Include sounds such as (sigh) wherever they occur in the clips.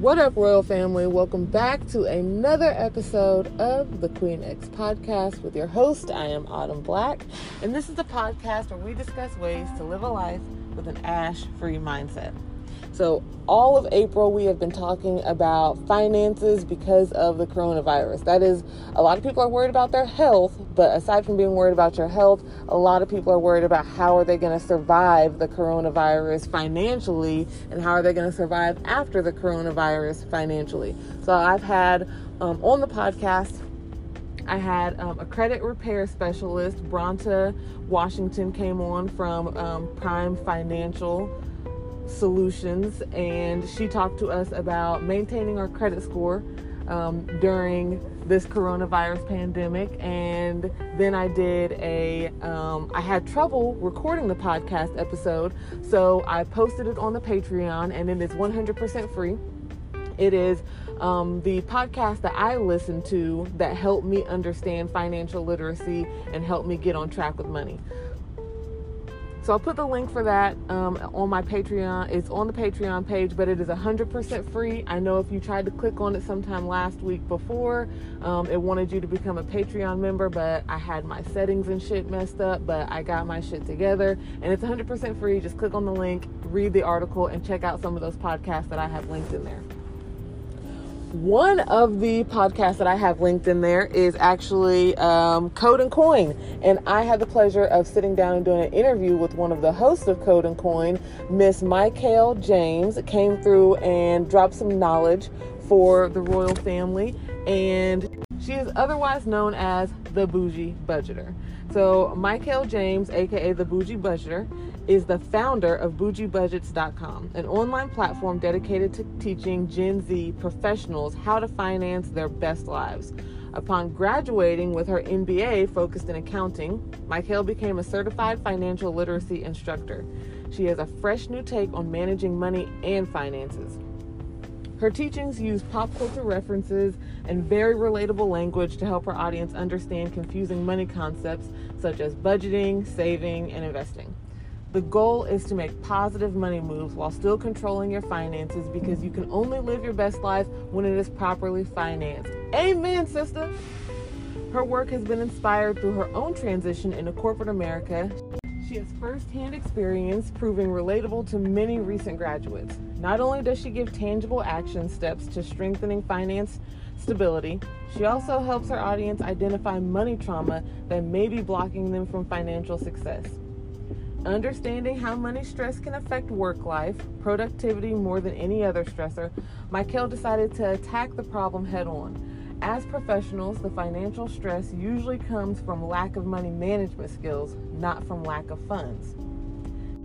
What up, Royal Family? Welcome back to another episode of the Queen X Podcast with your host. I am Autumn Black, and this is the podcast where we discuss ways to live a life with an ash free mindset. So, all of April, we have been talking about finances because of the coronavirus. That is, a lot of people are worried about their health, but aside from being worried about your health, a lot of people are worried about how are they going to survive the coronavirus financially and how are they going to survive after the coronavirus financially. So, I've had um, on the podcast I had um, a credit repair specialist, Bronta Washington, came on from um, Prime Financial solutions, and she talked to us about maintaining our credit score um, during this coronavirus pandemic. And then I did a, um, I had trouble recording the podcast episode, so I posted it on the Patreon, and it is 100% free. It is um, the podcast that I listen to that helped me understand financial literacy and helped me get on track with money. So I'll put the link for that um, on my Patreon. It's on the Patreon page, but it is 100% free. I know if you tried to click on it sometime last week before, um, it wanted you to become a Patreon member, but I had my settings and shit messed up, but I got my shit together and it's 100% free. Just click on the link, read the article, and check out some of those podcasts that I have linked in there. One of the podcasts that I have linked in there is actually um, Code and Coin. And I had the pleasure of sitting down and doing an interview with one of the hosts of Code and Coin, Miss Michael James, came through and dropped some knowledge for the royal family. And she is otherwise known as the Bougie Budgeter. So, Michael James, aka the Bougie Budgeter, is the founder of bougiebudgets.com, an online platform dedicated to teaching Gen Z professionals how to finance their best lives. Upon graduating with her MBA focused in accounting, Michael became a certified financial literacy instructor. She has a fresh new take on managing money and finances. Her teachings use pop culture references and very relatable language to help her audience understand confusing money concepts such as budgeting, saving, and investing. The goal is to make positive money moves while still controlling your finances because you can only live your best life when it is properly financed. Amen, sister. Her work has been inspired through her own transition into corporate America. She has firsthand experience proving relatable to many recent graduates. Not only does she give tangible action steps to strengthening finance stability, she also helps her audience identify money trauma that may be blocking them from financial success. Understanding how money stress can affect work life, productivity more than any other stressor, Michael decided to attack the problem head on. As professionals, the financial stress usually comes from lack of money management skills, not from lack of funds.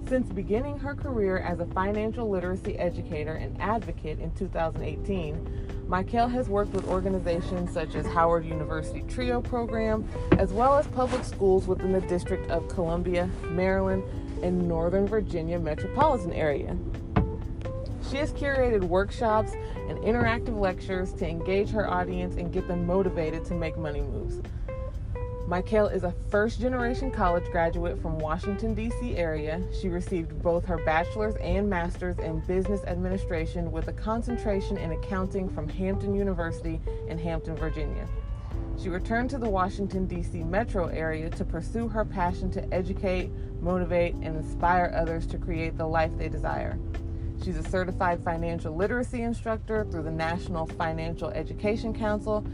Since beginning her career as a financial literacy educator and advocate in 2018, Michael has worked with organizations such as Howard University TRIO program, as well as public schools within the District of Columbia, Maryland, and Northern Virginia metropolitan area. She has curated workshops and interactive lectures to engage her audience and get them motivated to make money moves. Michael is a first generation college graduate from Washington, D.C. area. She received both her bachelor's and master's in business administration with a concentration in accounting from Hampton University in Hampton, Virginia. She returned to the Washington, D.C. metro area to pursue her passion to educate, motivate, and inspire others to create the life they desire. She's a certified financial literacy instructor through the National Financial Education Council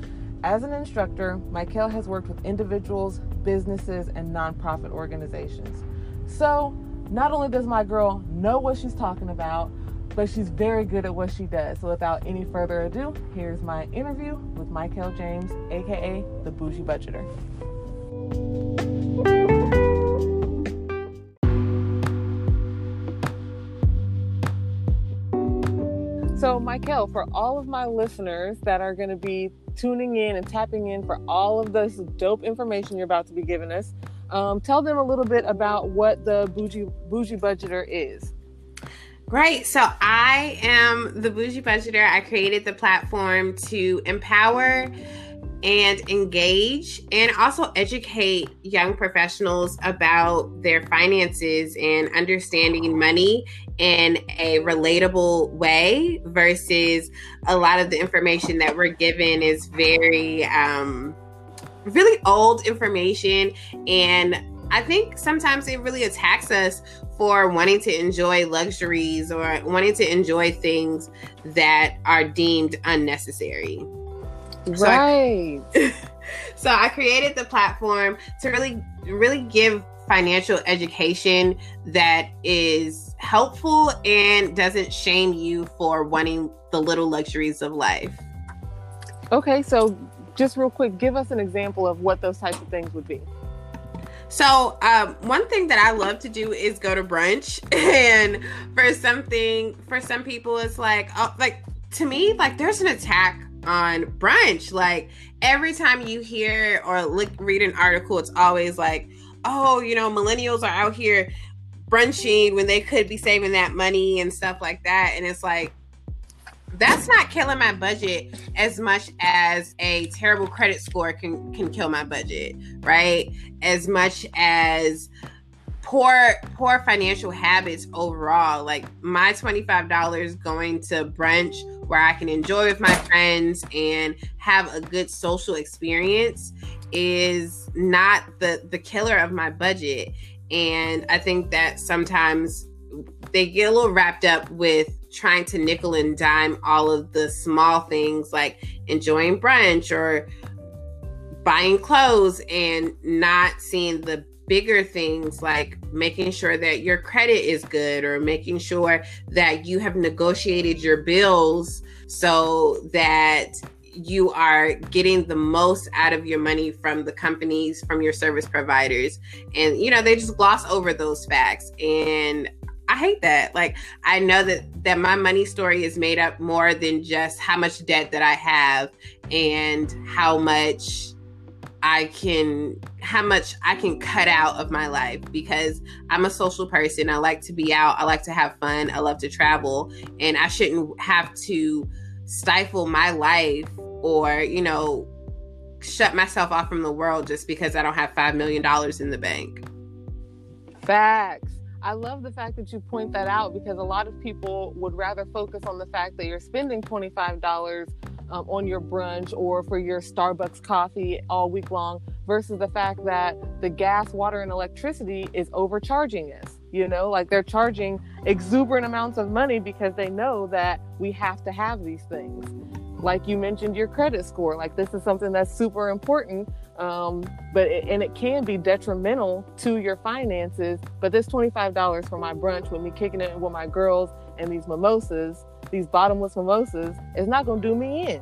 as an instructor, Michael has worked with individuals, businesses, and nonprofit organizations. So, not only does my girl know what she's talking about, but she's very good at what she does. So, without any further ado, here's my interview with Michael James, aka the Bougie Budgeter. So, Michael, for all of my listeners that are going to be tuning in and tapping in for all of this dope information you're about to be giving us, um, tell them a little bit about what the Bougie, Bougie Budgeter is. Great. So I am the Bougie Budgeter. I created the platform to empower and engage and also educate young professionals about their finances and understanding money in a relatable way versus a lot of the information that we're given is very um, really old information and I think sometimes it really attacks us for wanting to enjoy luxuries or wanting to enjoy things that are deemed unnecessary. Right. So I, (laughs) so I created the platform to really, really give financial education that is helpful and doesn't shame you for wanting the little luxuries of life. Okay, so just real quick, give us an example of what those types of things would be. So, um, one thing that I love to do is go to brunch, (laughs) and for something, for some people, it's like, oh, like to me, like there's an attack on brunch. Like every time you hear or look, read an article, it's always like, oh, you know, millennials are out here brunching when they could be saving that money and stuff like that. And it's like, that's not killing my budget as much as a terrible credit score can can kill my budget, right? As much as poor poor financial habits overall. Like my $25 going to brunch where I can enjoy with my friends and have a good social experience is not the the killer of my budget. And I think that sometimes they get a little wrapped up with trying to nickel and dime all of the small things like enjoying brunch or buying clothes and not seeing the bigger things like making sure that your credit is good or making sure that you have negotiated your bills so that you are getting the most out of your money from the companies from your service providers and you know they just gloss over those facts and I hate that. Like I know that that my money story is made up more than just how much debt that I have and how much I can how much I can cut out of my life because I'm a social person. I like to be out. I like to have fun. I love to travel and I shouldn't have to stifle my life or, you know, shut myself off from the world just because I don't have 5 million dollars in the bank. Facts. I love the fact that you point that out because a lot of people would rather focus on the fact that you're spending $25 um, on your brunch or for your Starbucks coffee all week long versus the fact that the gas, water, and electricity is overcharging us. You know, like they're charging exuberant amounts of money because they know that we have to have these things. Like you mentioned, your credit score. Like this is something that's super important um, but it, and it can be detrimental to your finances. But this twenty five dollars for my brunch with me kicking it with my girls and these mimosas, these bottomless mimosas, is not going to do me in.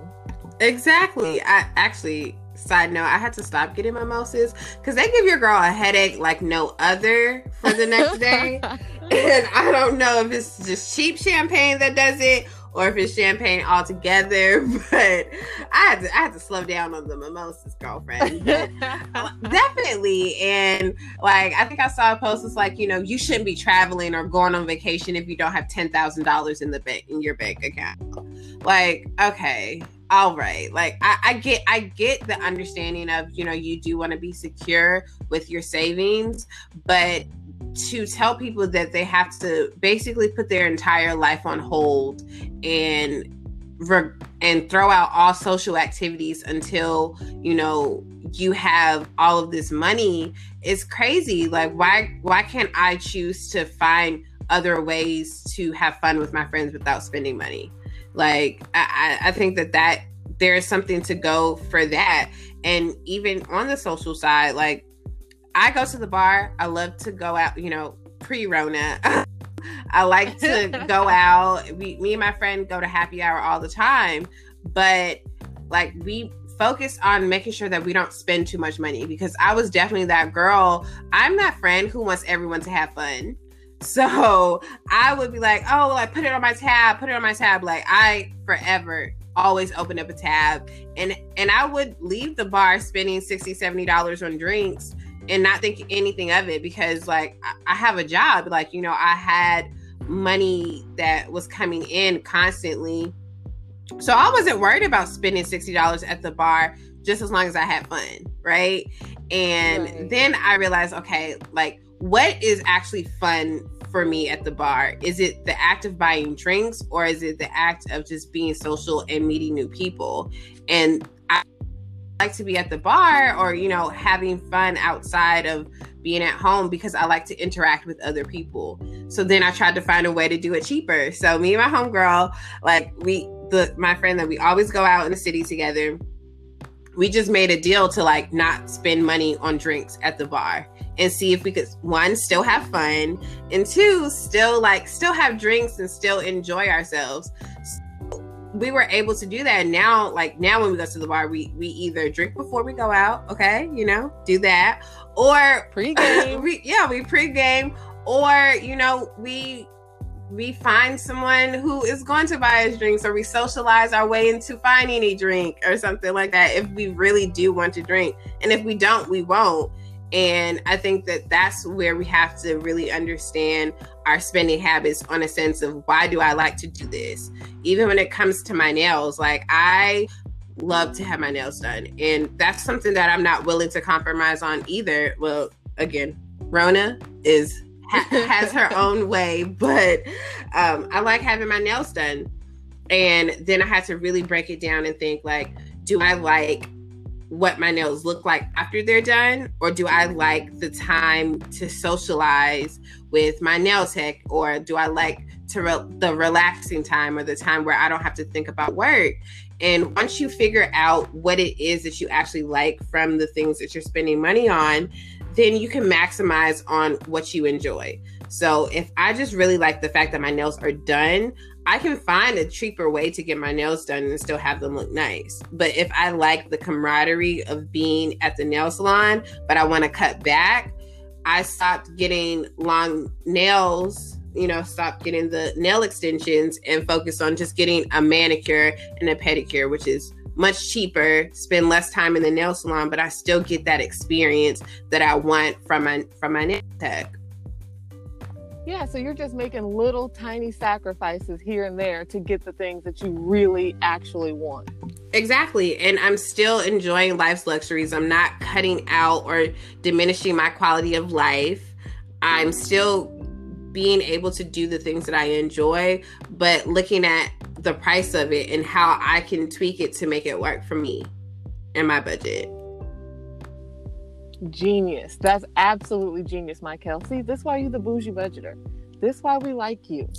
Exactly. I actually side note, I had to stop getting mimosas because they give your girl a headache like no other for the next (laughs) day. and I don't know if it's just cheap champagne that does it or if it's champagne altogether. (laughs) But I had to I had to slow down on the mimosas, girlfriend. Uh, definitely. And like I think I saw a post that's like, you know, you shouldn't be traveling or going on vacation if you don't have ten thousand dollars in the bank in your bank account. Like, okay, all right. Like I, I, get i get the understanding of you know you do want to be secure with your savings but to tell people that they have to basically put their entire life on hold and and throw out all social activities until you know you have all of this money is crazy. Like why why can't i choose to find other ways to have fun with my friends without spending money like i i think that that there's something to go for that and even on the social side like I go to the bar. I love to go out, you know, pre Rona. (laughs) I like to (laughs) go out. We, me and my friend go to happy hour all the time, but like we focus on making sure that we don't spend too much money because I was definitely that girl. I'm that friend who wants everyone to have fun. So I would be like, oh, like put it on my tab, put it on my tab. Like I forever always open up a tab and and I would leave the bar spending 60 70 dollars on drinks and not think anything of it because like I, I have a job like you know i had money that was coming in constantly so i wasn't worried about spending $60 at the bar just as long as I had fun, right? And Right. then I realized, okay, like what is actually fun for me at the bar? Is it the act of buying drinks or is it the act of just being social and meeting new people? And I like to be at the bar or, you know, having fun outside of being at home because I like to interact with other people. So then I tried to find a way to do it cheaper. So me and my homegirl, like we the my friend that we always go out in the city together, we just made a deal to like not spend money on drinks at the bar and see if we could one still have fun and two still like still have drinks and still enjoy ourselves we were able to do that and now like now when we go to the bar we we either drink before we go out okay you know do that or Pre-game. (laughs) we, yeah we pregame or you know we we find someone who is going to buy us drinks or we socialize our way into finding a drink or something like that if we really do want to drink. And if we don't we won't. And i think that that's where we have to really understand our spending habits on a sense of why do i like to do this? Even when it comes to my nails like i love to have my nails done. And that's something that i'm not willing to compromise on either. Well again rona is ha- has her (laughs) own way but um, i like having my nails done. And then i had to really break it down and think like do i like what my nails look like after they're done? Or do i like the time to socialize with my nail tech? Or do i like to re- the relaxing time or the time where i don't have to think about work? And once you figure out what it is that you actually like from the things that you're spending money on then you can maximize on what you enjoy so if i just really like the fact that my nails are done I can find a cheaper way to get my nails done and still have them look nice. But if I like the camaraderie of being at the nail salon, but I want to cut back, I stopped getting long nails, you know, stopped getting the nail extensions and focused on just getting a manicure and a pedicure, which is much cheaper, spend less time in the nail salon, but I still get that experience that I want from my from my nail tech. Yeah, so you're just making little tiny sacrifices here and there to get the things that you really actually want. Exactly. And I'm still enjoying life's luxuries. I'm not cutting out or diminishing my quality of life. I'm still being able to do the things that I enjoy, but looking at the price of it and how I can tweak it to make it work for me and my budget. Genius. That's absolutely genius, Michael. See, this why you the bougie budgeter. This why we like you.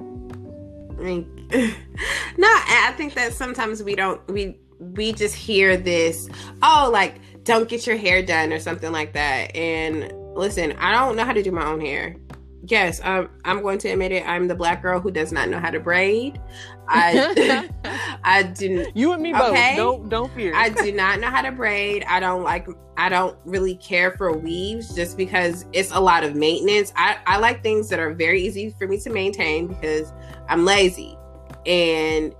I mean, (laughs) no, I think that sometimes we don't we we just hear this, oh, like don't get your hair done or something like that. And listen, I don't know how to do my own hair. Yes, um, I'm going to admit it. I'm the black girl who does not know how to braid. I (laughs) (laughs) I didn't You and me both. Don't don't fear. I do not know how to braid. I don't like I don't really care for weaves just because it's a lot of maintenance. I, I like things that are very easy for me to maintain because I'm lazy. And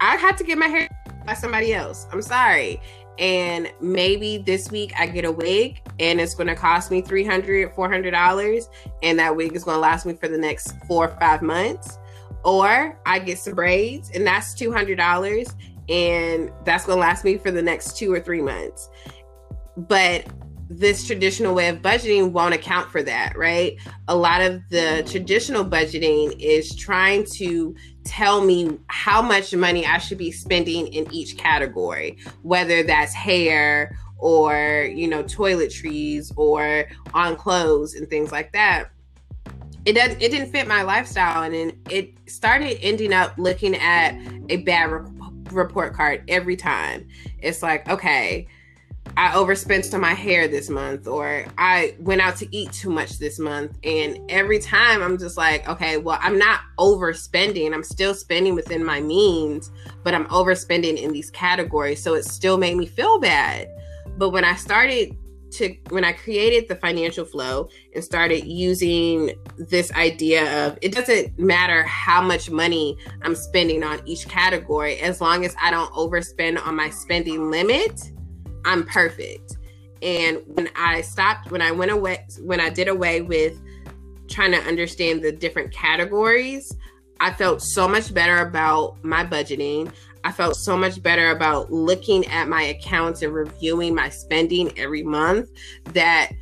I had to get my hair by somebody else. I'm sorry. And maybe this week I get a wig and it's going to cost me $300, $400. And that wig is going to last me for the next four or five months. Or I get some braids and that's $200 and that's going to last me for the next two or three months. But this traditional way of budgeting won't account for that, right? A lot of the traditional budgeting is trying to tell me how much money I should be spending in each category, whether that's hair or, you know, toiletries or on clothes and things like that. It doesn't it didn't fit my lifestyle and then it started ending up looking at a bad re- report card every time. It's like, okay, I overspent on my hair this month, or I went out to eat too much this month. And every time I'm just like, okay, well, I'm not overspending. I'm still spending within my means, but I'm overspending in these categories. So it still made me feel bad. But when I started to, when I created the financial flow and started using this idea of it doesn't matter how much money I'm spending on each category, as long as I don't overspend on my spending limit I'm perfect. And when I stopped, when I went away, when I did away with trying to understand the different categories, I felt so much better about my budgeting. I felt so much better about looking at my accounts and reviewing my spending every month that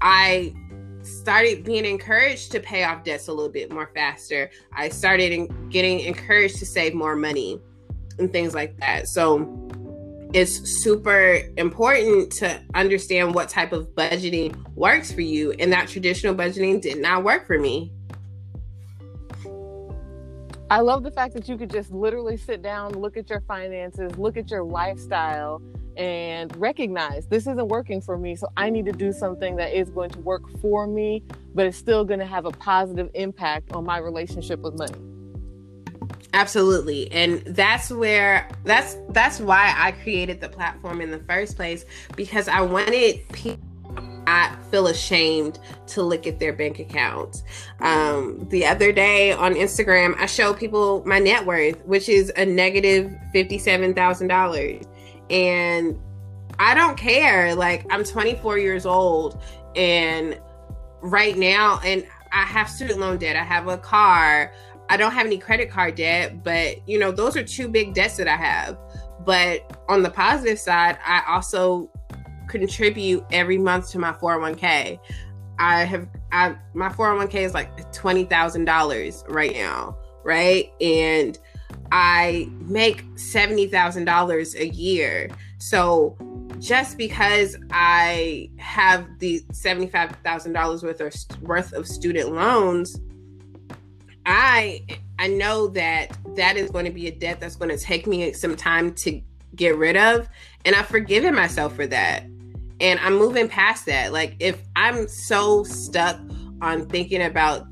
I started being encouraged to pay off debts a little bit more faster. I started getting encouraged to save more money and things like that. So it's super important to understand what type of budgeting works for you. And that traditional budgeting did not work for me. I love the fact that you could just literally sit down, look at your finances, look at your lifestyle, and recognize this isn't working for me. So I need to do something that is going to work for me, but it's still going to have a positive impact on my relationship with money. Absolutely. And that's where that's that's why I created the platform in the first place because I wanted people not feel ashamed to look at their bank accounts. Um, the other day on Instagram, I showed people my net worth, which is a negative negative fifty-seven thousand dollars, and I don't care. Like I'm 24 years old, and right now, and I have student loan debt. I have a car. I don't have any credit card debt, but you know, those are two big debts that I have. But on the positive side, I also contribute every month to my 401k. I have I my 401k is like $20,000 right now, right? And I make $70,000 a year. So just because I have the $75,000 worth of worth of student loans I I know that that is going to be a debt that's going to take me some time to get rid of and I've forgiven myself for that. And I'm moving past that. Like if I'm so stuck on thinking about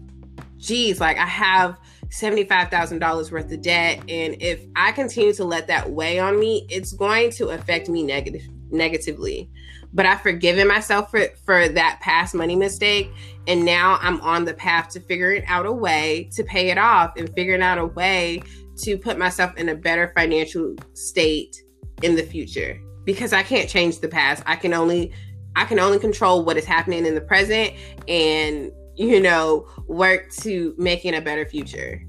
geez, like I have $75,000 worth of debt and if I continue to let that weigh on me, it's going to affect me negative negatively but I've forgiven myself for, for that past money mistake. And now I'm on the path to figuring out a way to pay it off and figuring out a way to put myself in a better financial state in the future because I can't change the past. I can only I can only control what is happening in the present and you know work to making a better future.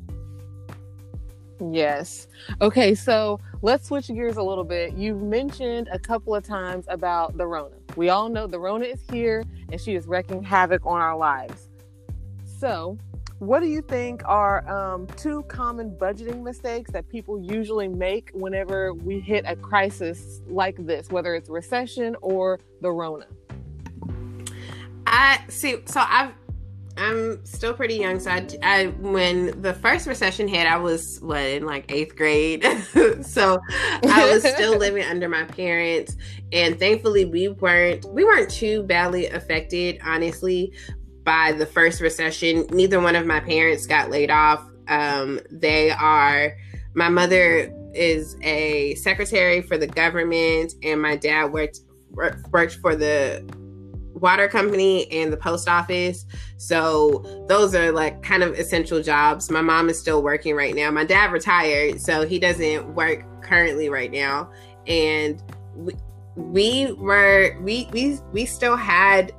Yes. Okay, so let's switch gears a little bit. You've mentioned a couple of times about the Rona. We all know the Rona is here and she is wreaking havoc on our lives. So, what do you think are um, two common budgeting mistakes that people usually make whenever we hit a crisis like this, whether it's recession or the Rona? I see. So I've I'm still pretty young, so I, I, when the first recession hit, I was what in like eighth grade, (laughs) so I was still (laughs) living under my parents, and thankfully we weren't we weren't too badly affected, honestly, by the first recession. Neither one of my parents got laid off. Um, they are my mother is a secretary for the government, and my dad worked worked for the water company and the post office. So those are like kind of essential jobs. My mom is still working right now. My dad retired, so he doesn't work currently right now. And we, we were we we we still had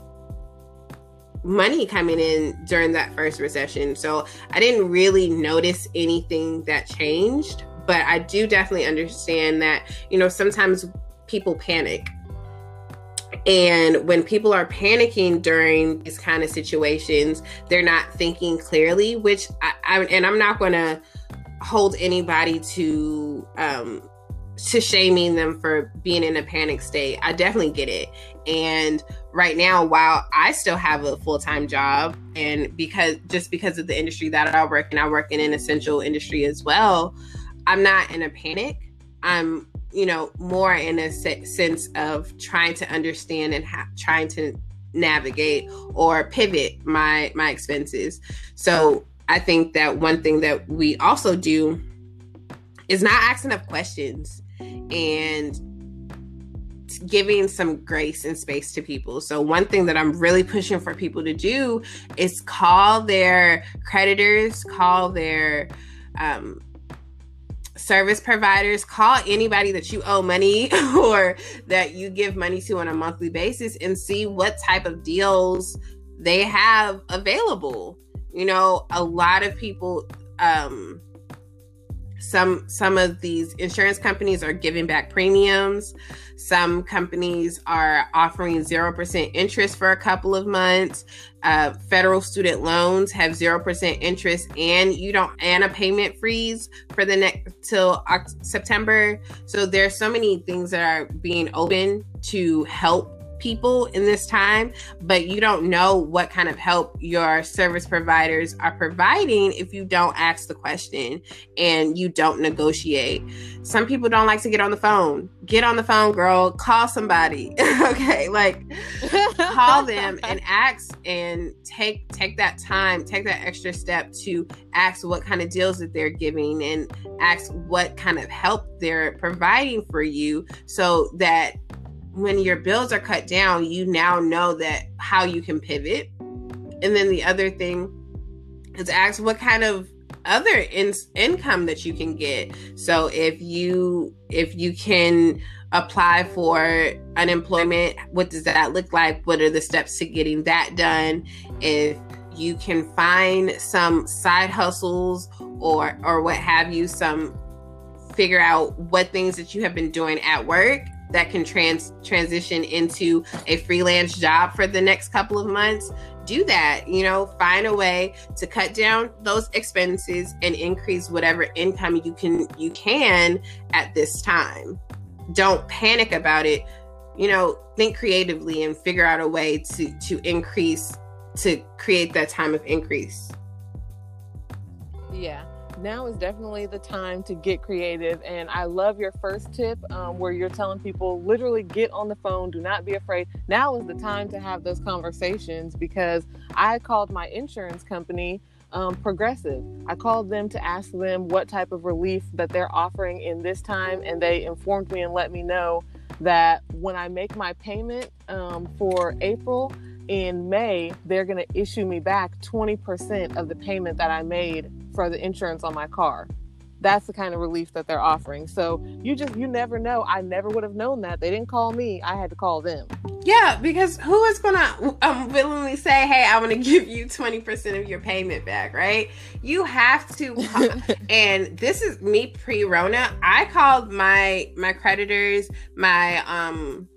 money coming in during that first recession. So I didn't really notice anything that changed, but I do definitely understand that, you know, sometimes people panic and when people are panicking during these kind of situations, they're not thinking clearly, which I, I and I'm not going to hold anybody to um to shaming them for being in a panic state. I definitely get it. And right now, while I still have a full time job, and because just because of the industry that I work in, I work in an essential industry as well, I'm not in a panic. I'm you know, more in a sense of trying to understand and ha- trying to navigate or pivot my my expenses. So I think that one thing that we also do is not ask enough questions and giving some grace and space to people. So one thing that I'm really pushing for people to do is call their creditors, call their um, service providers call anybody that you owe money (laughs) or that you give money to on a monthly basis and see what type of deals they have available you know a lot of people um some some of these insurance companies are giving back premiums some companies are offering 0% interest for a couple of months. Uh, federal student loans have 0% interest and you don't and a payment freeze for the next till september. So there's so many things that are being open to help people in this time, but you don't know what kind of help your service providers are providing if you don't ask the question and you don't negotiate. Some people don't like to get on the phone. Get on the phone, girl. Call somebody. (laughs) okay, like call them and (laughs) ask and take take that time, take that extra step to ask what kind of deals that they're giving and ask what kind of help they're providing for you so that when your bills are cut down, you now know that how you can pivot. And then the other thing is ask what kind of other in- income that you can get. So if you if you can apply for unemployment, what does that look like? What are the steps to getting that done? If you can find some side hustles or or what have you, some figure out what things that you have been doing at work that can trans transition into a freelance job for the next couple of months do that you know find a way to cut down those expenses and increase whatever income you can you can at this time. Don't panic about it. You know think creatively and figure out a way to to increase to create that time of increase. Yeah now is definitely the time to get creative. And I love your first tip um, where you're telling people literally get on the phone, do not be afraid. Now is the time to have those conversations because I called my insurance company. Um, progressive. I called them to ask them what type of relief that they're offering in this time, and they informed me and let me know that when I make my payment um, for April, in May, they're going to issue me back 20% of the payment that I made for the insurance on my car. That's the kind of relief that they're offering. So you just, you never know. I never would have known that. They didn't call me, I had to call them. Yeah, because who is going to um, willingly say, hey, I want to (laughs) give you 20% of your payment back, right? You have to. (laughs) and this is me pre Rona. I called my, my creditors, my, um,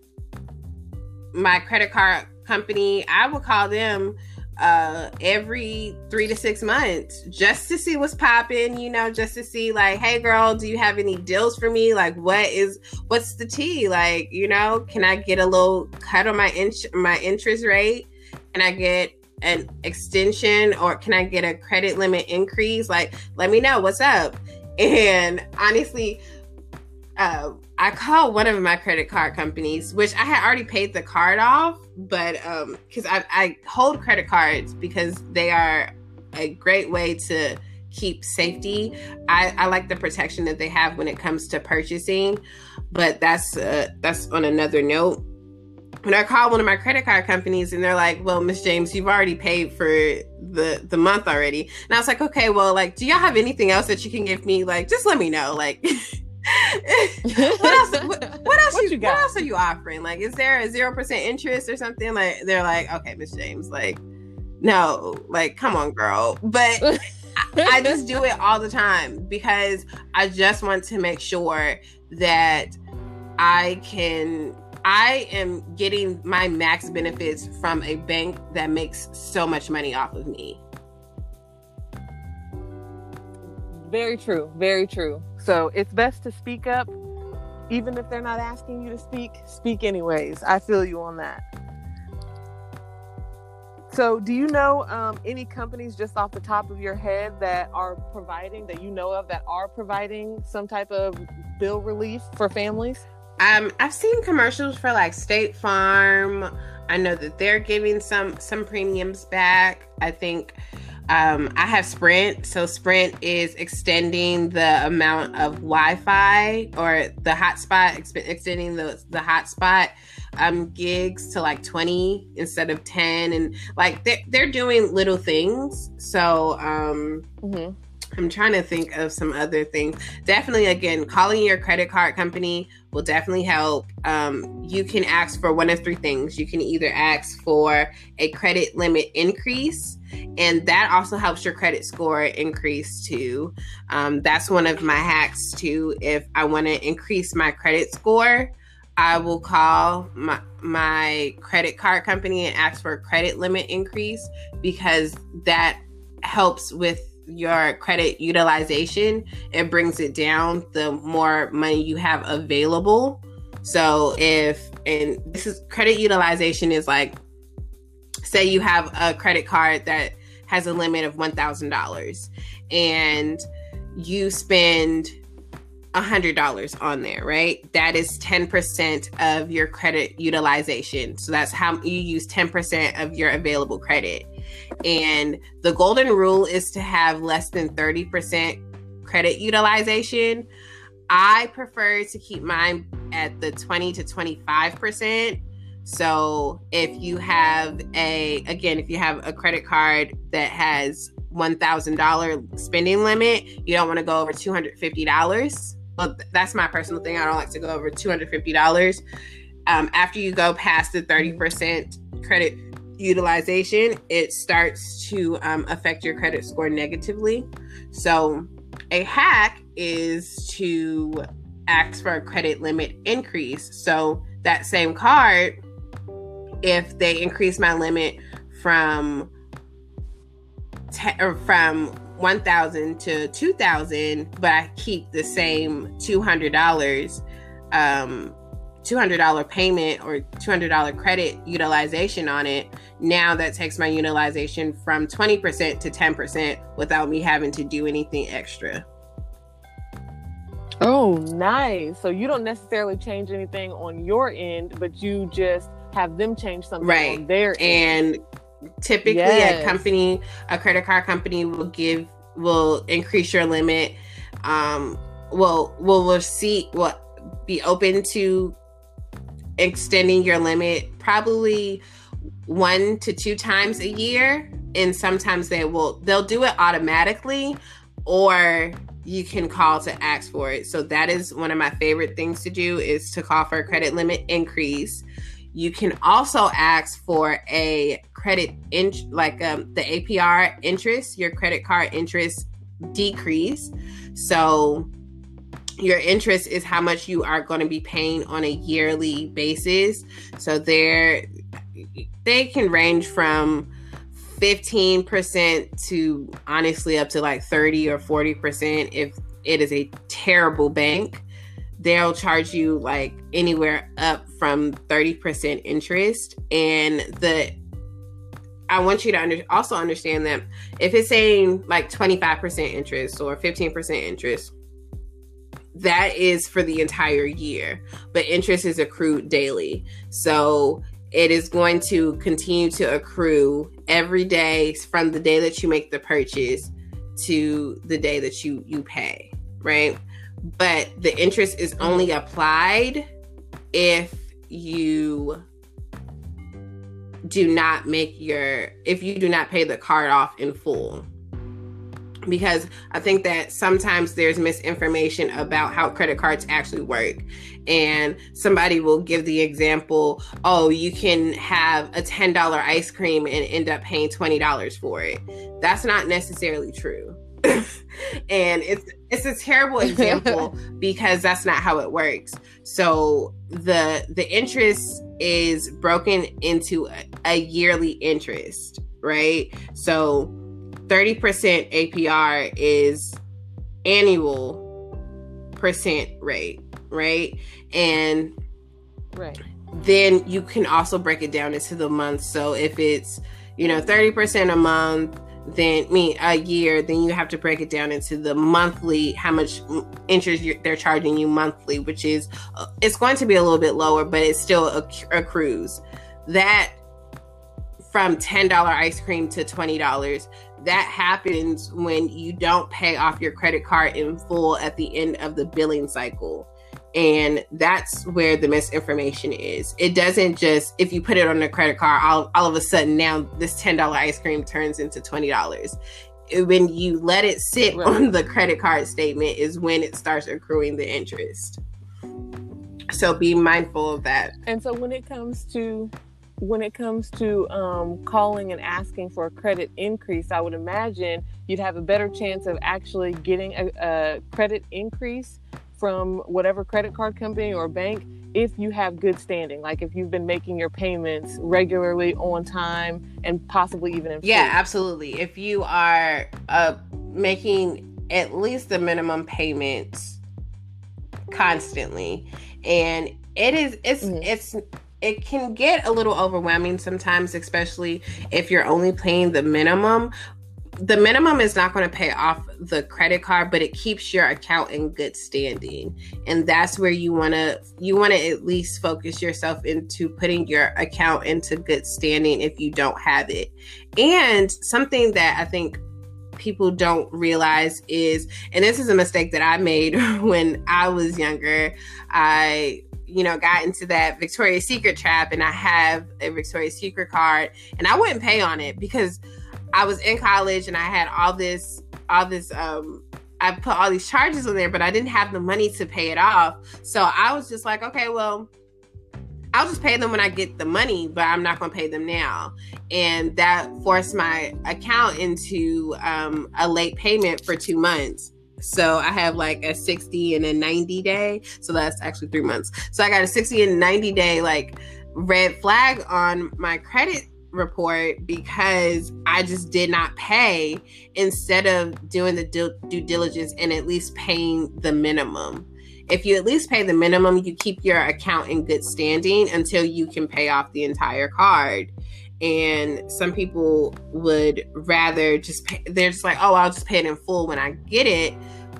my credit card company, I would call them uh every three to six months just to see what's popping you know just to see like hey girl do you have any deals for me? Like what is what's the tea? Like you know can i get a little cut on my inch my interest rate? Can i get an extension or can i get a credit limit increase? Like let me know what's up. And honestly uh I called one of my credit card companies, which I had already paid the card off, but um, because I, I hold credit cards because they are a great way to keep safety. I, I like the protection that they have when it comes to purchasing, but that's uh, that's on another note. When I called one of my credit card companies and they're like, "Well, Miss James, you've already paid for the the month already," and I was like, "Okay, well, like, do y'all have anything else that you can give me? Like, just let me know, like." (laughs) (laughs) what else? What, what else? What you, you got? What else are you offering? Like, is there a zero percent interest or something? Like, they're like, okay, Miss James, like, no, like, come on, girl. But (laughs) I, I just do it all the time because I just want to make sure that I can I am getting my max benefits from a bank that makes so much money off of me. Very true. Very true. So it's best to speak up, even if they're not asking you to speak, speak anyways. I feel you on that. So, do you know um, any companies just off the top of your head that are providing, that you know of, that are providing some type of bill relief for families? Um, I've seen commercials for like State Farm. I know that they're giving some some premiums back. I think um, I have Sprint. So Sprint is extending the amount of Wi-Fi or the hotspot, ex- extending the the hotspot um, gigs to like 20 instead of 10, and like they're they're doing little things. So um, mm-hmm. I'm trying to think of some other things. Definitely, again, calling your credit card company will definitely help. Um, you can ask for one of three things. You can either ask for a credit limit increase, and that also helps your credit score increase too. Um, that's one of my hacks too. If I want to increase my credit score, I will call my my credit card company and ask for a credit limit increase because that helps with your credit utilization. It brings it down the more money you have available. So if and this is credit utilization is like say you have a credit card that has a limit of $1,000 and you spend $100 on there, right? That is 10% of your credit utilization. So that's how you use 10% of your available credit. And the golden rule is to have less than 30% credit utilization. I prefer to keep mine at the 20 to 25%. So if you have a, again, if you have a credit card that has $1,000 spending limit, you don't want to go over $250 well, that's my personal thing. I don't like to go over $250. Um, after you go past the 30% credit utilization, it starts to um, affect your credit score negatively. So, a hack is to ask for a credit limit increase. So, that same card, if they increase my limit from te- or from 1000 to 2000 but i keep the same $200 um $200 payment or $200 credit utilization on it now that takes my utilization from 20% to 10% without me having to do anything extra oh nice so you don't necessarily change anything on your end but you just have them change something right. on their end. and typically yes. a company a credit card company will give will increase your limit um will will will see will be open to extending your limit probably one to two times a year. And sometimes they will they'll do it automatically or you can call to ask for it. So that is one of my favorite things to do is to call for a credit limit increase. You can also ask for a credit in like um, the APR interest, your credit card interest decrease. So your interest is how much you are going to be paying on a yearly basis. So there they can range from 15% to honestly up to like 30 or 40% if it is a terrible bank they'll charge you like anywhere up from 30% interest and the I want you to under, also understand that if it's saying like 25% interest or 15% interest, that is for the entire year, but interest is accrued daily. So it is going to continue to accrue every day from the day that you make the purchase to the day that you you pay, right? but the interest is only applied if you do not make your if you do not pay the card off in full because I think that sometimes there's misinformation about how credit cards actually work. And somebody will give the example, oh, you can have a $10 ice cream and end up paying $20 for it. That's not necessarily true. (laughs) and it's it's a terrible example (laughs) because that's not how it works. So the the interest is broken into a, a yearly interest, right? So 30% APR is annual percent rate, right? And right. Then you can also break it down into the month. So if it's, you know, 30% a month, then me a year then you have to break it down into the monthly how much interest they're charging you monthly which is uh, it's going to be a little bit lower but it still accrues that from $10 ice cream to $20 that happens when you don't pay off your credit card in full at the end of the billing cycle and that's where the misinformation is. It doesn't just, if you put it on a credit card, all, all of a sudden now this $10 ice cream turns into $20. when you let it sit right. on the credit card statement is when it starts accruing the interest. So be mindful of that. And so when it comes to when it comes to um, calling and asking for a credit increase, I would imagine you'd have a better chance of actually getting a, a credit increase from whatever credit card company or bank if you have good standing, like if you've been making your payments regularly on time and possibly even in yeah, absolutely. If you are uh, making at least the minimum payments constantly, and it is it's mm-hmm. it's it can get a little overwhelming sometimes, especially if you're only paying the minimum the minimum is not going to pay off the credit card but it keeps your account in good standing. And that's where you want to you want to at least focus yourself into putting your account into good standing if you don't have it. And something that i think people don't realize is and this is a mistake that i made (laughs) when i was younger. I you know, got into that Victoria's Secret trap and I have a Victoria's Secret card and I wouldn't pay on it because I was in college and I had all this, all this, um, I put all these charges on there, but I didn't have the money to pay it off. So I was just like, okay, well, I'll just pay them when I get the money, but I'm not going to pay them now. And that forced my account into um, a late payment for two months. So I have like a 60 and a 90 day. So that's actually three months. So I got a 60 and 90 day like red flag on my credit report because I just did not pay instead of doing the due diligence and at least paying the minimum. If you at least pay the minimum, you keep your account in good standing until you can pay off the entire card. And some people would rather just pay, they're just like, oh, I'll just pay it in full when I get it.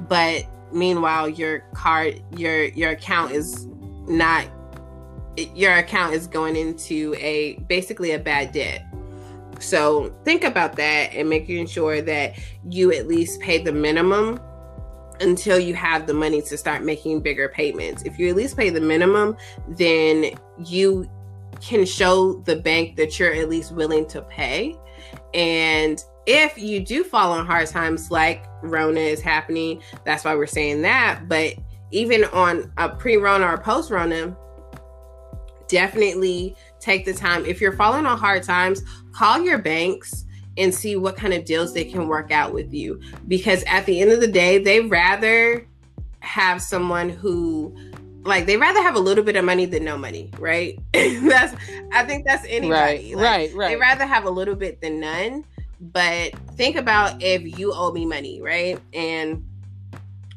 But meanwhile, your card, your your account is not your account is going into a basically a bad debt. So think about that and making sure that you at least pay the minimum until you have the money to start making bigger payments. If you at least pay the minimum, then you can show the bank that you're at least willing to pay. And if you do fall on hard times like Rona is happening, that's why we're saying that. But even on a pre Rona or post Rona, definitely take the time. If you're falling on hard times, call your banks and see what kind of deals they can work out with you. Because at the end of the day, they rather have someone who like they rather have a little bit of money than no money, right? (laughs) that's I think that's anybody. Right, like, right, right. They rather have a little bit than none. But think about if you owe me money, right? And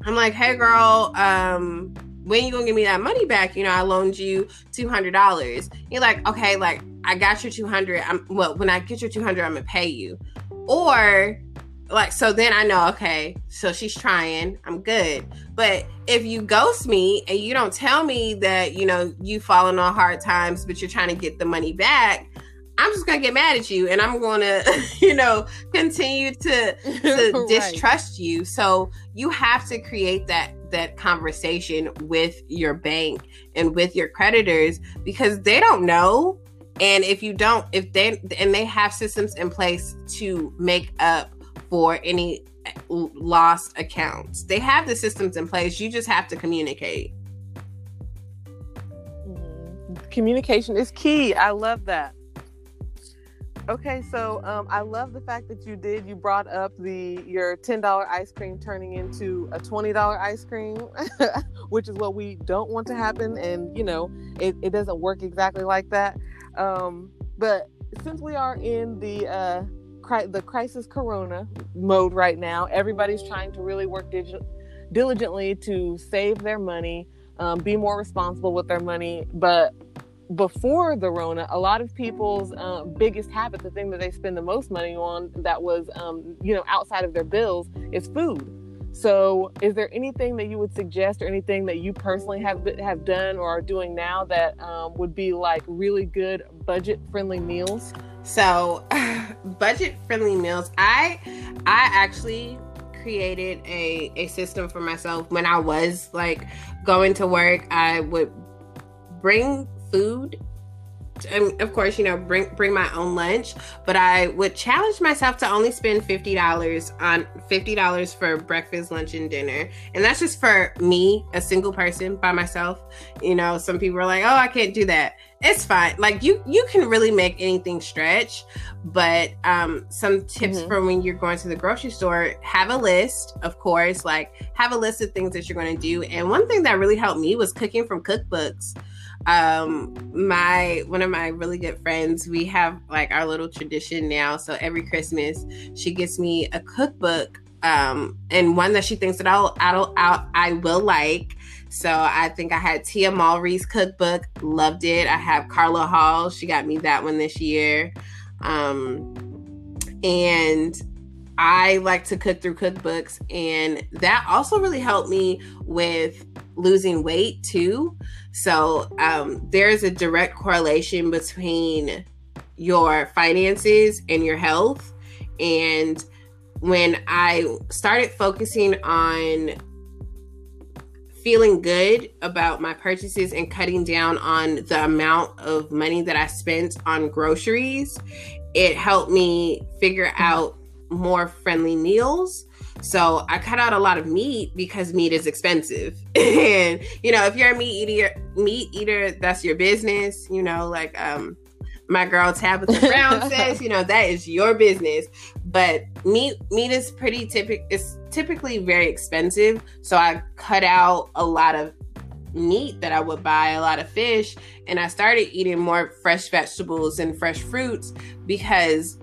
I'm like, hey girl, um, when you gonna give me that money back? You know, I loaned you two hundred dollars. You're like, okay, like I got your two hundred. I'm well, when I get your two hundred, I'm gonna pay you. Or like so then I know, okay, so she's trying, I'm good. But if you ghost me and you don't tell me that, you know, you fallen on hard times, but you're trying to get the money back, I'm just gonna get mad at you and I'm gonna, (laughs) you know, continue to, to (laughs) right. distrust you. So you have to create that that conversation with your bank and with your creditors because they don't know. And if you don't if they and they have systems in place to make up for any uh, lost accounts. They have the systems in place. You just have to communicate. Communication is key. I love that Okay, so um, I love the fact that you did. You brought up the your ten dollar ice cream turning into a twenty dollar ice cream, (laughs) which is what we don't want to happen. And you know, it, it doesn't work exactly like that. Um, but since we are in the uh, cri- the crisis Corona mode right now, everybody's trying to really work digi- diligently to save their money, um, be more responsible with their money, but before the Rona, a lot of people's uh, biggest habit, the thing that they spend the most money on, that was um, you know outside of their bills, is food. So, is there anything that you would suggest, or anything that you personally have have done or are doing now that um, would be like really good budget friendly meals? So, (laughs) budget friendly meals. I I actually created a a system for myself when I was like going to work. I would bring food and of course, you know, bring bring my own lunch, but I would challenge myself to only spend fifty dollars on fifty dollars for breakfast, lunch, and dinner, and that's just for me, a single person by myself. You know, some people are like, "Oh, I can't do that." It's fine. Like you, you can really make anything stretch, but um, some tips mm-hmm. for when you're going to the grocery store: have a list, of course. Like have a list of things that you're going to do. And one thing that really helped me was cooking from cookbooks um my one of my really good friends we have like our little tradition now. So every christmas she gets me a cookbook um and one that she thinks that i'll i'll, I'll i will like. So i think i had tia mowry's cookbook. Loved it. I have carla hall. She got me that one this year. Um and I like to cook through cookbooks, and that also really helped me with losing weight too. So um, there's a direct correlation between your finances and your health. And when I started focusing on feeling good about my purchases and cutting down on the amount of money that I spent on groceries, it helped me figure out more friendly meals. So I cut out a lot of meat because meat is expensive. (laughs) and you know, if you're a meat eater, meat eater, that's your business. You know, like um, my girl Tabitha Brown (laughs) says, you know, that is your business. But meat meat is pretty typical. It's typically very expensive. So I cut out a lot of meat that I would buy, a lot of fish, and I started eating more fresh vegetables and fresh fruits because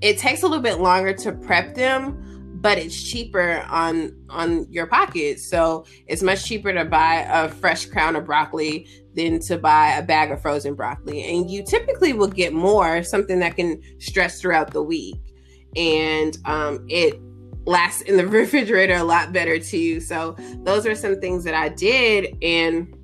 it takes a little bit longer to prep them but it's cheaper on on your pocket. So it's much cheaper to buy a fresh crown of broccoli than to buy a bag of frozen broccoli. And you typically will get more something that can stretch throughout the week. And um, it lasts in the (laughs) refrigerator a lot better too. So those are some things that i did and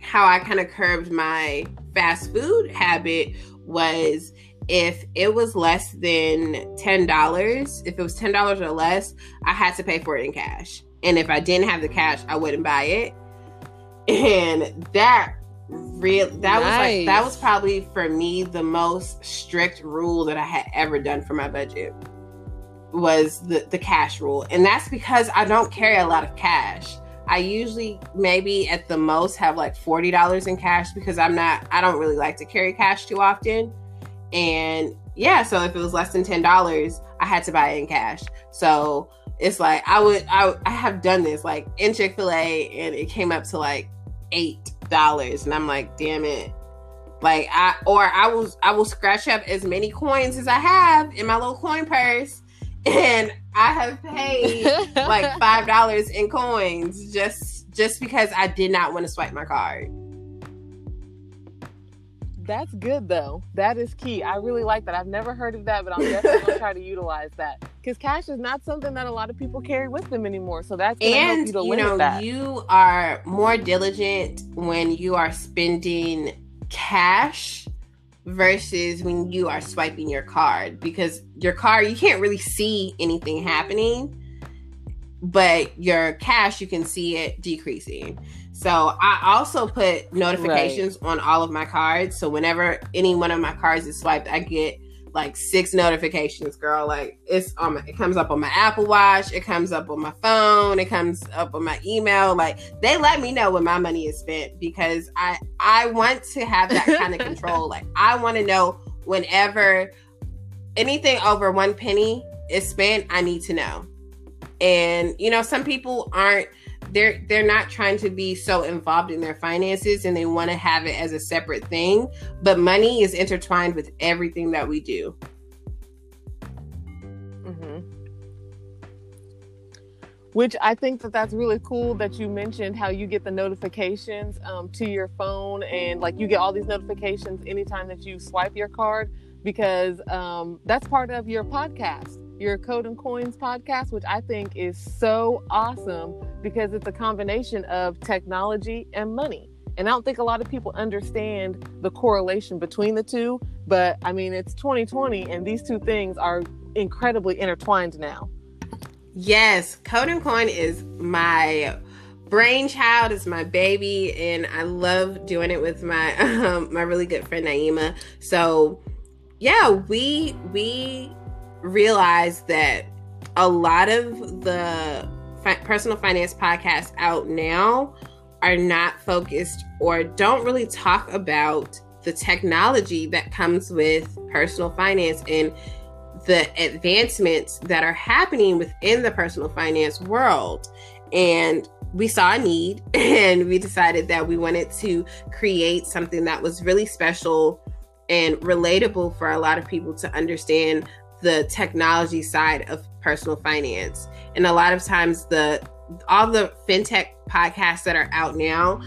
how i kind of curbed my fast food habit was if it was less than $10, if it was $10 or less, I had to pay for it in cash. And if I didn't have the cash, I wouldn't buy it. And that real that nice. was like that was probably for me the most strict rule that I had ever done for my budget was the the cash rule. And that's because I don't carry a lot of cash. I usually maybe at the most have like $40 in cash because I'm not I don't really like to carry cash too often. And yeah, so if it was less than ten dollars, I had to buy it in cash. So it's like I would I, I have done this like in Chick Fil A, and it came up to like eight dollars, and I'm like, damn it. Like I or I will I will scratch up as many coins as I have in my little coin purse, (laughs) and I have paid (laughs) like five dollars in coins just just because I did not want to swipe my card that's good though. That is key. I really like that. I've never heard of that, but I'm definitely gonna (laughs) try to utilize that because cash is not something that a lot of people carry with them anymore. So that's and you, you know that. you are more diligent when you are spending cash versus when you are swiping your card because your card you can't really see anything happening but your cash you can see it decreasing so I also put notifications right. on all of my cards. So whenever any one of my cards is swiped, I get like six notifications, girl. Like it's on my, it comes up on my Apple Watch, it comes up on my phone, it comes up on my email. Like they let me know when my money is spent because I I want to have that kind of control. (laughs) Like I want to know whenever anything over one penny is spent, I need to know. And you know, some people aren't they're they're not trying to be so involved in their finances and they want to have it as a separate thing but money is intertwined with everything that we do mm-hmm. which i think that that's really cool that you mentioned how you get the notifications um, to your phone and like you get all these notifications anytime that you swipe your card because um, that's part of your podcast your Code and Coins podcast, which I think is so awesome because it's a combination of technology and money. And I don't think a lot of people understand the correlation between the two. But I mean, it's 2020 and these two things are incredibly intertwined now. Yes, Code and Coin is my brainchild is my baby and i love doing it with my um, (laughs) my really good friend naima so yeah we we realized that a lot of the fi- personal finance podcasts out now are not focused or don't really talk about the technology that comes with personal finance and the advancements that are happening within the personal finance world. And we saw a need (laughs) and we decided that we wanted to create something that was really special and relatable for a lot of people to understand the technology side of personal finance. And a lot of times the all the fintech podcasts that are out now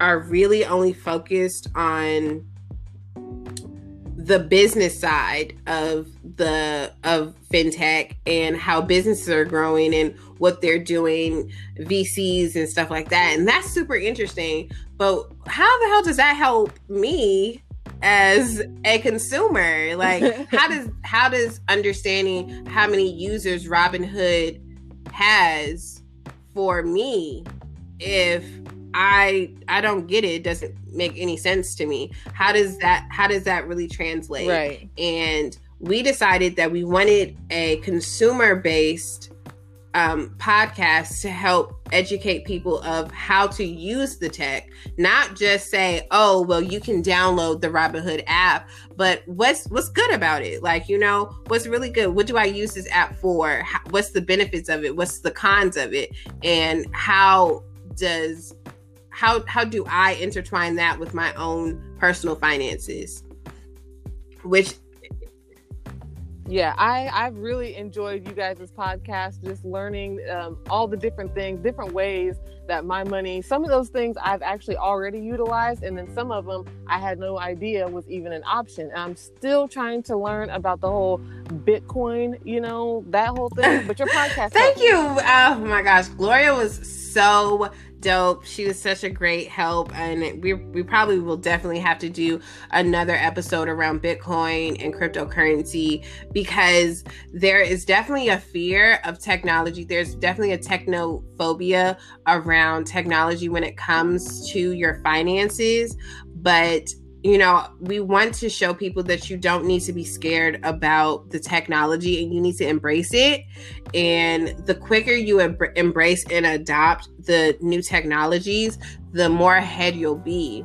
are really only focused on the business side of the of fintech and how businesses are growing and what they're doing VCs and stuff like that and that's super interesting but how the hell does that help me as a consumer like (laughs) how does how does understanding how many users Robinhood has for me if I I don't get it. it. doesn't make any sense to me. How does that how does that really translate? Right. And we decided that we wanted a consumer based um, podcast to help educate people of how to use the tech, not just say, "Oh, well, you can download the Robinhood app," but what's what's good about it? Like, you know, what's really good? What do I use this app for? What's the benefits of it? What's the cons of it? And how does how how do I intertwine that with my own personal finances? Which yeah i i've really enjoyed you guys' podcast just learning um, all the different things different ways that my money some of those things i've actually already utilized and then some of them i had no idea was even an option. And i'm still trying to learn about the whole bitcoin you know that whole thing but your (laughs) podcast thank you. Oh my gosh gloria was so dope. She was such a great help, and we we probably will definitely have to do another episode around Bitcoin and cryptocurrency because there is definitely a fear of technology. There's definitely a technophobia around technology when it comes to your finances, but you know, we want to show people that you don't need to be scared about the technology and you need to embrace it. And the quicker you em- embrace and adopt the new technologies, the more ahead you'll be.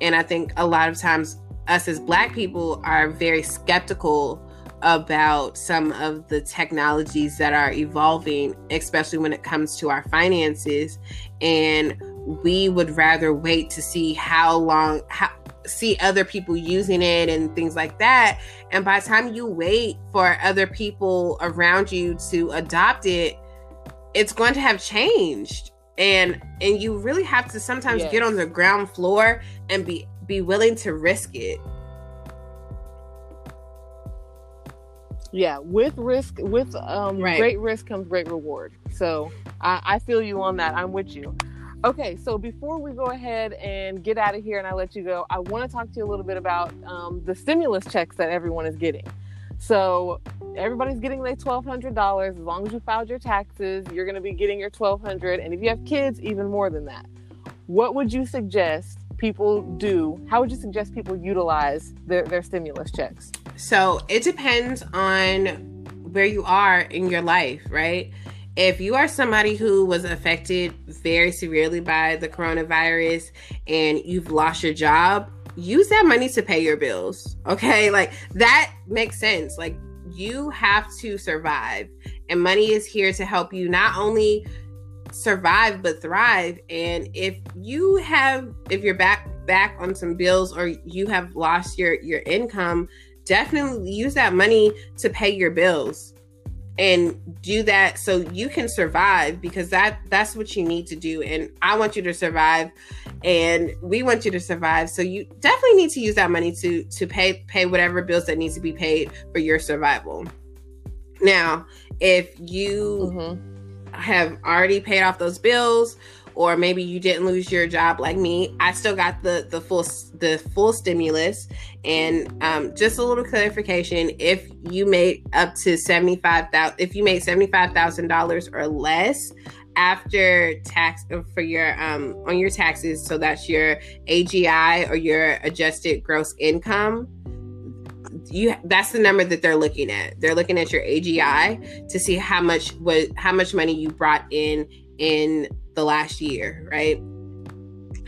And I think a lot of times, us as Black people are very skeptical about some of the technologies that are evolving, especially when it comes to our finances. And we would rather wait to see how long, how, see other people using it and things like that. And by the time you wait for other people around you to adopt it, it's going to have changed. And and you really have to sometimes yes. get on the ground floor and be be willing to risk it. Yeah, with risk, with um, right. great risk comes great reward. So I, I feel you on that. I'm with you. Okay, so before we go ahead and get out of here and I let you go, I want to talk to you a little bit about um, the stimulus checks that everyone is getting. So everybody's getting their twelve hundred dollars. As long as you filed your taxes, you're going to be getting your twelve hundred, and if you have kids, even more than that. What would you suggest people do? How would you suggest people utilize their, their stimulus checks? So it depends on where you are in your life, right? If you are somebody who was affected very severely by the coronavirus and you've lost your job, use that money to pay your bills. Okay. Like that makes sense. Like you have to survive, and money is here to help you not only survive but thrive. And if you have, if you're back, back on some bills or you have lost your your income definitely use that money to pay your bills and do that so you can survive because that that's what you need to do. And i want you to survive and we want you to survive. So you definitely need to use that money to to pay pay whatever bills that need to be paid for your survival. Now if you mm-hmm. have already paid off those bills or maybe you didn't lose your job like me i still got the the full the full stimulus. And um, just a little clarification if you made up to 75000 if you made $75000 or less after tax for your um on your taxes so that's your agi or your adjusted gross income you that's the number that they're looking at. They're looking at your agi to see how much was how much money you brought in in the last year right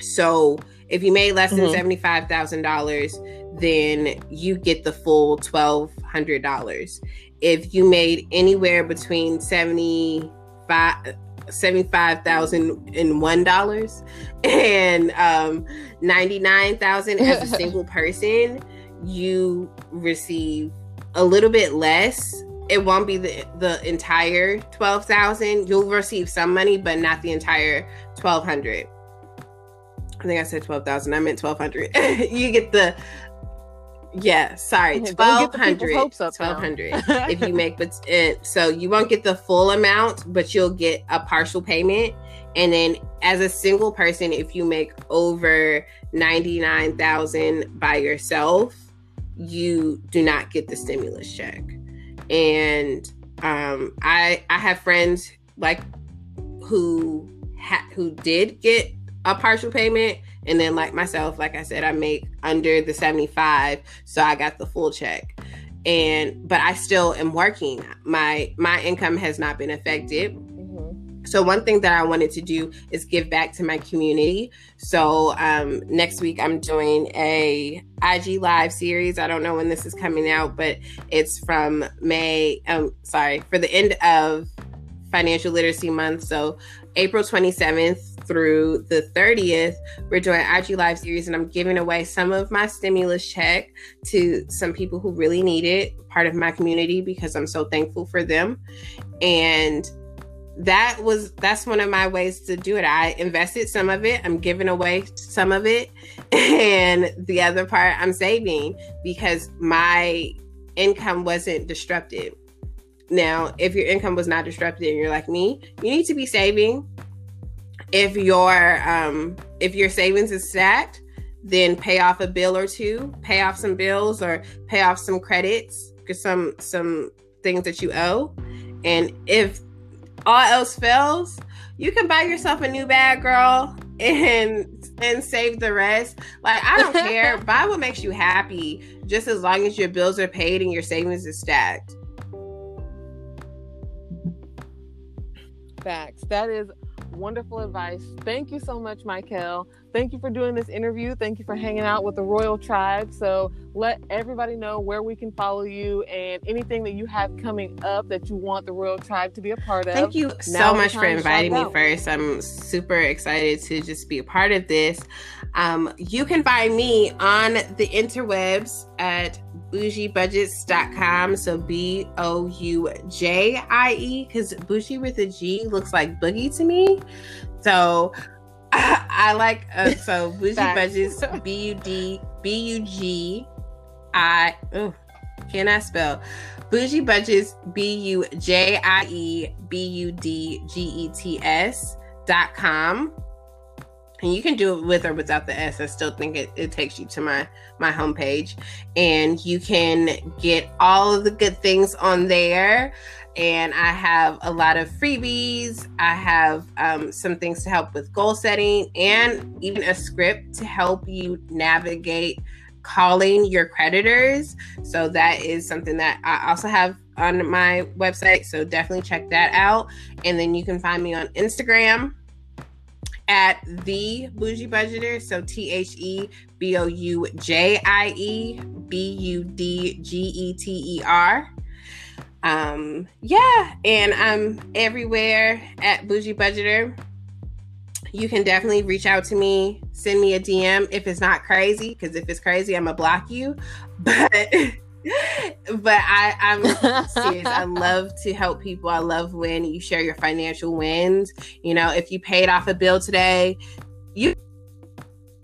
so if you made less than mm-hmm. $75,000, then you get the full $1,200. If you made anywhere between 75 $75,001 (laughs) and um, 99,000 as a (laughs) single person, you receive a little bit less. It won't be the, the entire 12,000. You'll receive some money, but not the entire 1200. I think I said 12,000. I meant 1,200. (laughs) you get the, yeah, sorry, 1,200. 1,200 (laughs) if you make, but so you won't get the full amount, but you'll get a partial payment. And then as a single person, if you make over 99,000 by yourself, you do not get the stimulus check. And um, I I have friends like who ha- who did get a partial payment. And then like myself like i said i make under the 75 so i got the full check. And but i still am working. My my income has not been affected. So one thing that i wanted to do is give back to my community. So um, next week i'm doing a ig live series. I don't know when this is coming out but it's from may um sorry for the end of financial literacy month. So april 27th through the 30th, we're doing IG Live series, and I'm giving away some of my stimulus check to some people who really need it, part of my community, because I'm so thankful for them. And that was that's one of my ways to do it. I invested some of it, I'm giving away some of it, (laughs) and the other part I'm saving because my income wasn't disrupted. Now, if your income was not disrupted and you're like me, you need to be saving if your um if your savings is stacked then pay off a bill or two pay off some bills or pay off some credits because some some things that you owe and if all else fails you can buy yourself a new bag girl and and save the rest. Like i don't care. (laughs) Buy what makes you happy just as long as your bills are paid and your savings is stacked. Facts. That is wonderful advice. Thank you so much, Michael. Thank you for doing this interview. Thank you for hanging out with the Royal Tribe. So let everybody know where we can follow you and anything that you have coming up that you want the Royal Tribe to be a part of. Thank you now so much for inviting me first. I'm super excited to just be a part of this. Um, you can find me on the interwebs at boujiebudgets.com. So B O U J I E, because bougie with a G looks like boogie to me. So I, (laughs) I like, uh, so (laughs) boujie budgets, B U D B U G I, oh, can I spell? Boujie Budgets, B U J I E B U D G E T S dot com and you can do it with or without the s. I still think it, it takes you to my my homepage. And you can get all of the good things on there. And i have a lot of freebies. I have um, some things to help with goal setting and even a script to help you navigate calling your creditors. So that is something that i also have on my website. So definitely check that out. And then you can find me on instagram at the boujie budgeter. So T H E B O U J I E B U D G E T E R. Um, yeah, and I'm everywhere at boujie budgeter. You can definitely reach out to me, send me a DM if it's not crazy, because if it's crazy, I'm gonna block you. (laughs) But but I, I'm (laughs) serious. I love to help people. I love when you share your financial wins. You know, if you paid off a bill today, you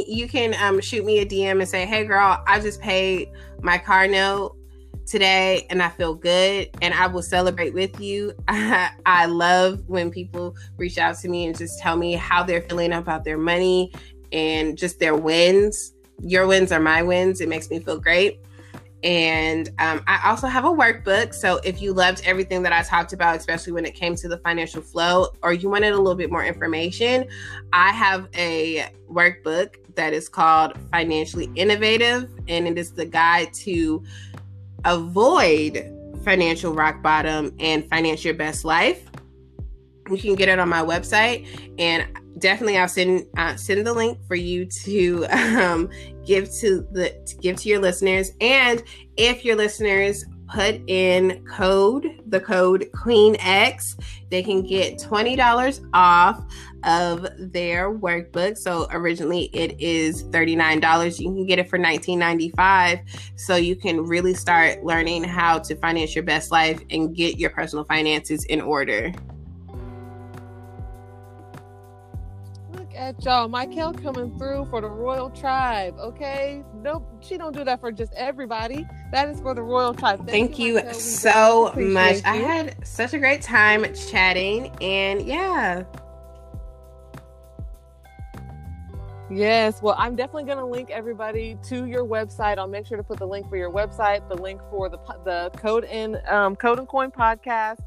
you can um, shoot me a DM and say, "Hey, girl, I just paid my car note today, and I feel good, and I will celebrate with you." I, (laughs) I love when people reach out to me and just tell me how they're feeling about their money and just their wins. Your wins are my wins. It makes me feel great And um, I also have a workbook. So if you loved everything that I talked about, especially when it came to the financial flow, or you wanted a little bit more information, I have a workbook that is called Financially Innovative, and it is the guide to avoid financial rock bottom and finance your best life. You can get it on my website, and definitely I'll send uh, send the link for you to (laughs) um, give to the to give to your listeners. And if your listeners put in code the code Queen X, they can get twenty dollars off of their workbook. So originally it is thirty nine dollars. You can get it for nineteen ninety five. So you can really start learning how to finance your best life and get your personal finances in order. At y'all. Michael coming through for the royal tribe. Okay, nope, she don't do that for just everybody. That is for the royal tribe. Thank, Thank you, so much. You. I had such a great time chatting, and yeah. Yes, well, I'm definitely going to link everybody to your website. I'll make sure to put the link for your website, the link for the the Code and um, Code and Coin podcast,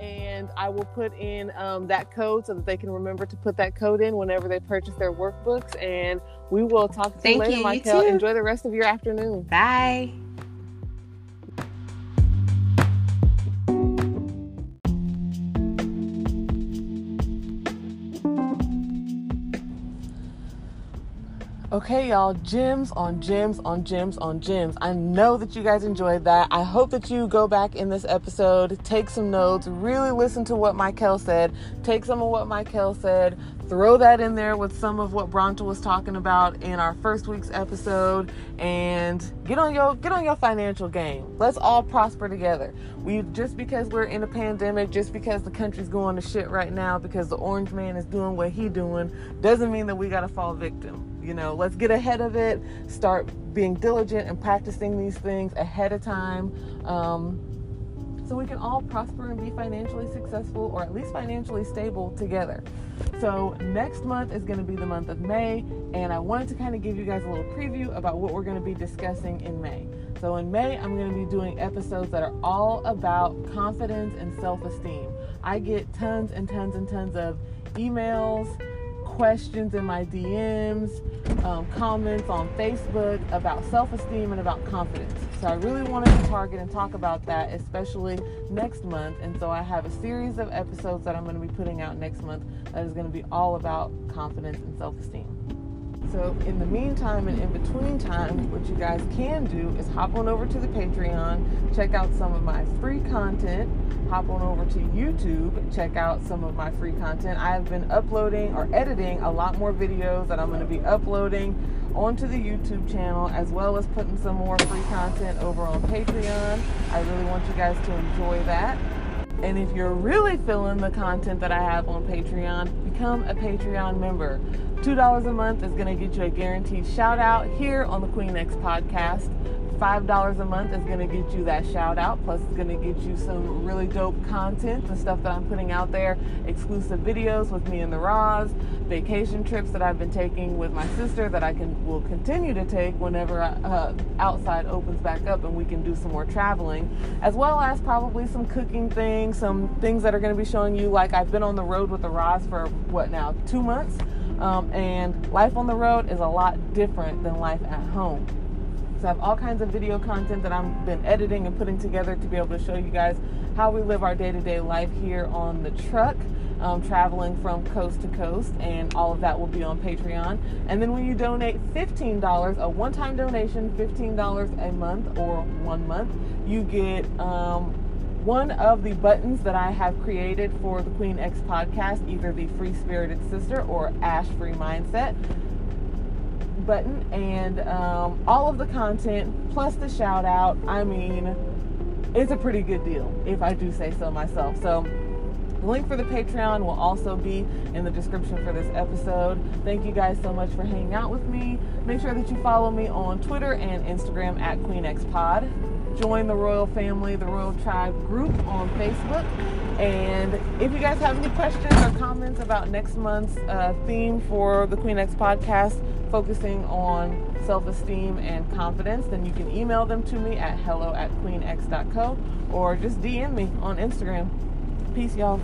and I will put in um, that code so that they can remember to put that code in whenever they purchase their workbooks. And we will talk to Thank you later, you, Michael. Enjoy the rest of your afternoon. Bye. Okay, y'all, gems on gems on gems on gems. I know that you guys enjoyed that. I hope that you go back in this episode, take some notes, really listen to what Michael said, take some of what Michael said, throw that in there with some of what Bronta was talking about in our first week's episode, and get on your get on your financial game. Let's all prosper together. We just because we're in a pandemic, just because the country's going to shit right now, because the orange man is doing what he doing, doesn't mean that we gotta fall victim you know, let's get ahead of it, start being diligent and practicing these things ahead of time. Um, so we can all prosper and be financially successful or at least financially stable together. So, next month is going to be the month of May, and I wanted to kind of give you guys a little preview about what we're going to be discussing in May. So, in May, I'm going to be doing episodes that are all about confidence and self esteem. I get tons and tons and tons of emails questions in my DMs, um, comments on Facebook about self esteem and about confidence. So I really wanted to target and talk about that, especially next month. And so I have a series of episodes that I'm going to be putting out next month that is going to be all about confidence and self esteem. So, in the meantime and in between time, what you guys can do is hop on over to the Patreon, check out some of my free content, hop on over to YouTube, check out some of my free content. I have been uploading or editing a lot more videos that I'm going to be uploading onto the YouTube channel, as well as putting some more free content over on Patreon. I really want you guys to enjoy that. And if you're really feeling the content that I have on Patreon, become a Patreon member. $2 a month is going to get you a guaranteed shout out here on the Queen X podcast. $5 a month is going to get you that shout out. Plus, it's going to get you some really dope content, the stuff that I'm putting out there, exclusive videos with me and the Roz, vacation trips that I've been taking with my sister that I can will continue to take whenever uh, outside opens back up and we can do some more traveling, as well as probably some cooking things, some things that are going to be showing you. Like I've been on the road with the Roz for what now, two months, um, and life on the road is a lot different than life at home. So I have all kinds of video content that I've been editing and putting together to be able to show you guys how we live our day to day life here on the truck. Um, traveling from coast to coast, and all of that will be on Patreon. And then when you donate $15, a one time donation, $15 a month or one month, you get um, one of the buttons that I have created for the Queen X podcast, either the Free Spirited Sister or Ash Free Mindset button and um, all of the content plus the shout out. I mean, it's a pretty good deal if I do say so myself. So, the link for the Patreon will also be in the description for this episode. Thank you guys so much for hanging out with me. Make sure that you follow me on Twitter and Instagram at QueenXPod. Join the Royal Family, the Royal Tribe group on Facebook. And if you guys have any questions or comments about next month's uh, theme for the Queen X podcast, focusing on self esteem and confidence, then you can email them to me at hello at queenx.co or just DM me on Instagram. Peace, y'all.